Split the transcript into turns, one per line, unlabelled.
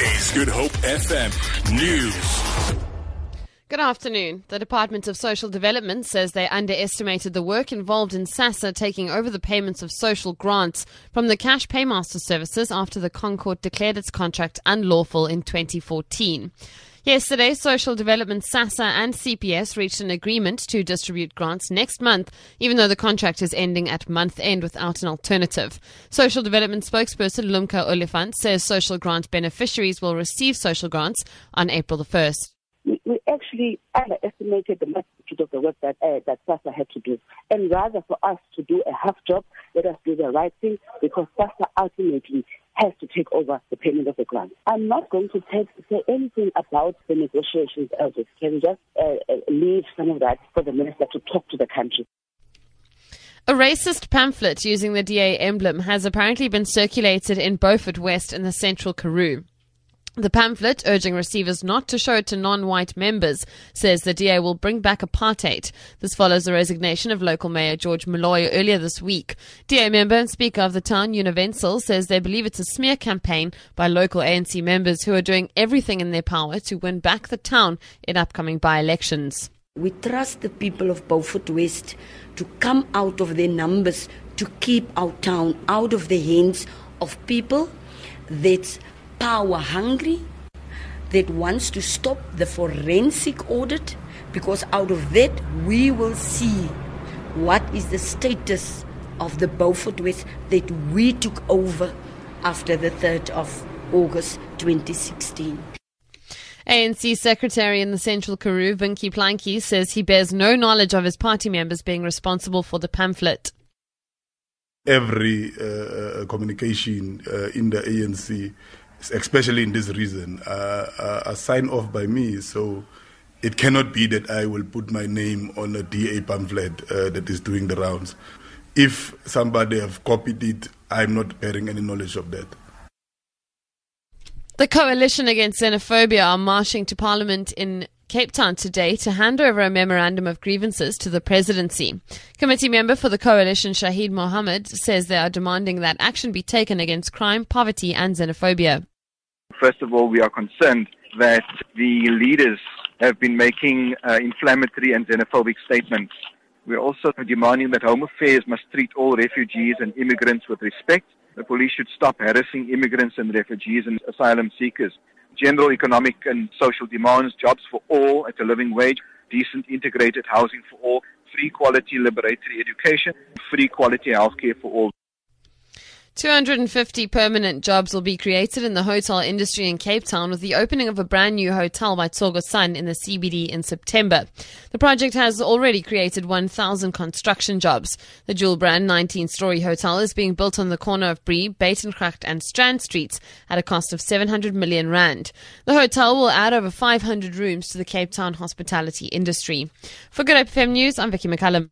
Good Hope FM News.
Good afternoon. The Department of Social Development says they underestimated the work involved in SASSA taking over the payments of social grants from the Cash Paymaster services after the Concourt declared its contract unlawful in 2014. Yesterday, Social Development SASSA and CPS reached an agreement to distribute grants next month, even though the contract is ending at month end without an alternative. Social Development spokesperson Lumka Oliphant says social grant beneficiaries will receive social grants on April the 1st.
We actually underestimated the magnitude of the work that uh, that SASSA had to do. And rather for us to do a half job, let us do the right thing because SASSA ultimately has to take over the payment of the grant. I'm not going to take, say anything about the negotiations, Elvis. Can just uh, uh, leave some of that for the minister to talk to the country?
A racist pamphlet using the DA emblem has apparently been circulated in Beaufort West in the central Karoo. The pamphlet, urging receivers not to show it to non white members, says the DA will bring back apartheid. This follows the resignation of local mayor George Molloy earlier this week. DA member and Speaker of the town, Universal, says they believe it's a smear campaign by local ANC members who are doing everything in their power to win back the town in upcoming by elections.
We trust the people of Beaufort West to come out of their numbers to keep our town out of the hands of people that power hungry that wants to stop the forensic audit because out of that we will see what is the status of the Beaufort West that we took over after the 3rd of August 2016.
ANC Secretary in the Central Karoo, Vinky Planky, says he bears no knowledge of his party members being responsible for the pamphlet.
Every uh, uh communication uh, in the ANC especially in this reason, uh, a sign off by me. So it cannot be that I will put my name on a DA pamphlet uh, that is doing the rounds. If somebody have copied it, I'm not bearing any knowledge of that.
The Coalition Against Xenophobia are marching to Parliament in Cape Town today to hand over a memorandum of grievances to the presidency. Committee member for the coalition, Shahid Mohammed, says they are demanding that action be taken against crime, poverty, and xenophobia.
First of all, we are concerned that the leaders have been making uh, inflammatory and xenophobic statements. We're also demanding that Home Affairs must treat all refugees and immigrants with respect. The police should stop harassing immigrants and refugees and asylum seekers. General economic and social demands, jobs for all at a living wage, decent integrated housing for all, free quality liberatory education, free quality healthcare for all.
250 permanent jobs will be created in the hotel industry in Cape Town with the opening of a brand new hotel by Tsogo Sun in the CBD in September. The project has already created 1,000 construction jobs. The dual brand 19 story hotel is being built on the corner of Bree, Buitengracht and Strand Streets at a cost of 700 million rand. The hotel will add over 500 rooms to the Cape Town hospitality industry. For Good Hope FM News, I'm Vicky McCallum.